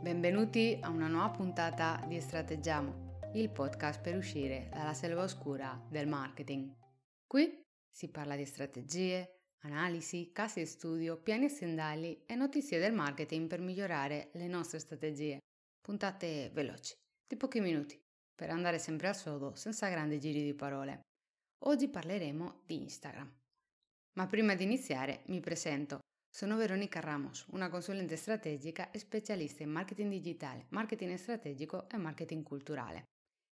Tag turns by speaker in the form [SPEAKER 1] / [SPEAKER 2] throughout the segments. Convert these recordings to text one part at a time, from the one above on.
[SPEAKER 1] Benvenuti a una nuova puntata di Strateggiamo, il podcast per uscire dalla selva oscura del marketing. Qui si parla di strategie, analisi, casi di studio, piani aziendali e notizie del marketing per migliorare le nostre strategie. Puntate veloci, di pochi minuti, per andare sempre al sodo senza grandi giri di parole. Oggi parleremo di Instagram. Ma prima di iniziare mi presento. Sono Veronica Ramos, una consulente strategica e specialista in marketing digitale, marketing strategico e marketing culturale.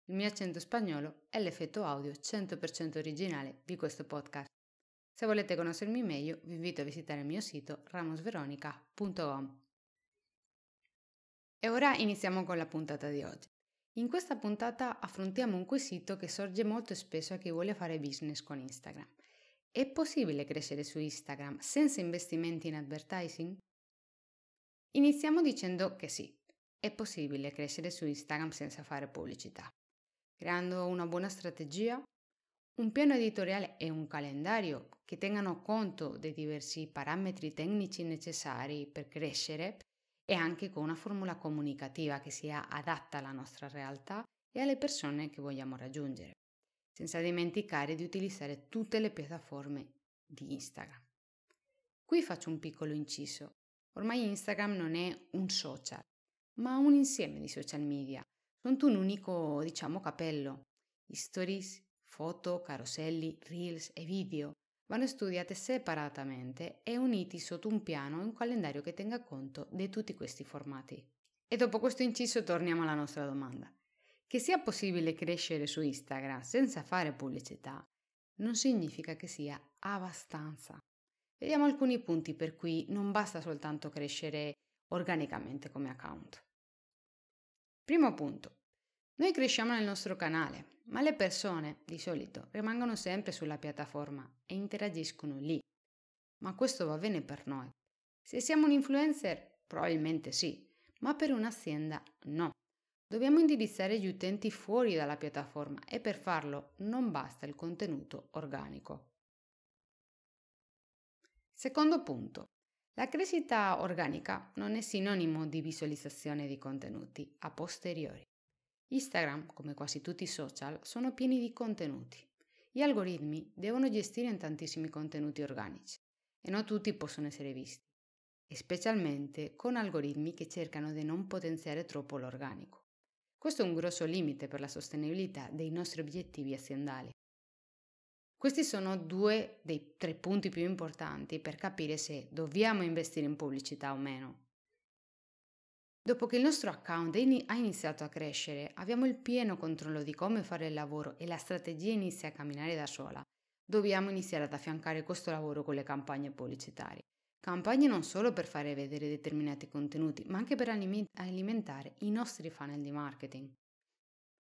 [SPEAKER 1] Il mio accento spagnolo è l'effetto audio 100% originale di questo podcast. Se volete conoscermi meglio, vi invito a visitare il mio sito ramosveronica.com. E ora iniziamo con la puntata di oggi. In questa puntata affrontiamo un quesito che sorge molto spesso a chi vuole fare business con Instagram. È possibile crescere su Instagram senza investimenti in advertising? Iniziamo dicendo che sì, è possibile crescere su Instagram senza fare pubblicità, creando una buona strategia, un piano editoriale e un calendario che tengano conto dei diversi parametri tecnici necessari per crescere e anche con una formula comunicativa che sia adatta alla nostra realtà e alle persone che vogliamo raggiungere senza dimenticare di utilizzare tutte le piattaforme di Instagram. Qui faccio un piccolo inciso. Ormai Instagram non è un social, ma un insieme di social media. Sono un unico, diciamo, capello. I stories, foto, caroselli, reels e video vanno studiate separatamente e uniti sotto un piano e un calendario che tenga conto di tutti questi formati. E dopo questo inciso torniamo alla nostra domanda. Che sia possibile crescere su Instagram senza fare pubblicità non significa che sia abbastanza. Vediamo alcuni punti per cui non basta soltanto crescere organicamente come account. Primo punto. Noi cresciamo nel nostro canale, ma le persone di solito rimangono sempre sulla piattaforma e interagiscono lì. Ma questo va bene per noi. Se siamo un influencer, probabilmente sì, ma per un'azienda no. Dobbiamo indirizzare gli utenti fuori dalla piattaforma e per farlo non basta il contenuto organico. Secondo punto. La crescita organica non è sinonimo di visualizzazione di contenuti a posteriori. Instagram, come quasi tutti i social, sono pieni di contenuti. Gli algoritmi devono gestire tantissimi contenuti organici e non tutti possono essere visti, specialmente con algoritmi che cercano di non potenziare troppo l'organico. Questo è un grosso limite per la sostenibilità dei nostri obiettivi aziendali. Questi sono due dei tre punti più importanti per capire se dobbiamo investire in pubblicità o meno. Dopo che il nostro account ha iniziato a crescere, abbiamo il pieno controllo di come fare il lavoro e la strategia inizia a camminare da sola. Dobbiamo iniziare ad affiancare questo lavoro con le campagne pubblicitarie. Campagne non solo per fare vedere determinati contenuti, ma anche per alimentare i nostri funnel di marketing.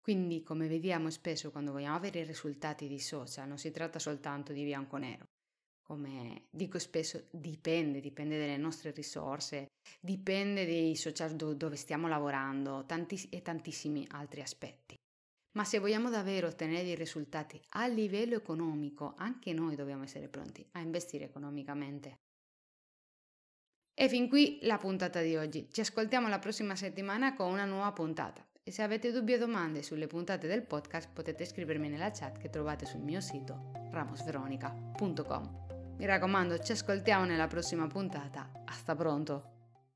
[SPEAKER 1] Quindi, come vediamo spesso quando vogliamo avere risultati di social, non si tratta soltanto di bianco-nero. Come dico spesso, dipende, dipende dalle nostre risorse, dipende dei social dove stiamo lavorando tanti, e tantissimi altri aspetti. Ma se vogliamo davvero ottenere dei risultati a livello economico, anche noi dobbiamo essere pronti a investire economicamente. E fin qui la puntata di oggi. Ci ascoltiamo la prossima settimana con una nuova puntata. E se avete dubbi o domande sulle puntate del podcast potete scrivermi nella chat che trovate sul mio sito ramosveronica.com. Mi raccomando, ci ascoltiamo nella prossima puntata. Hasta pronto!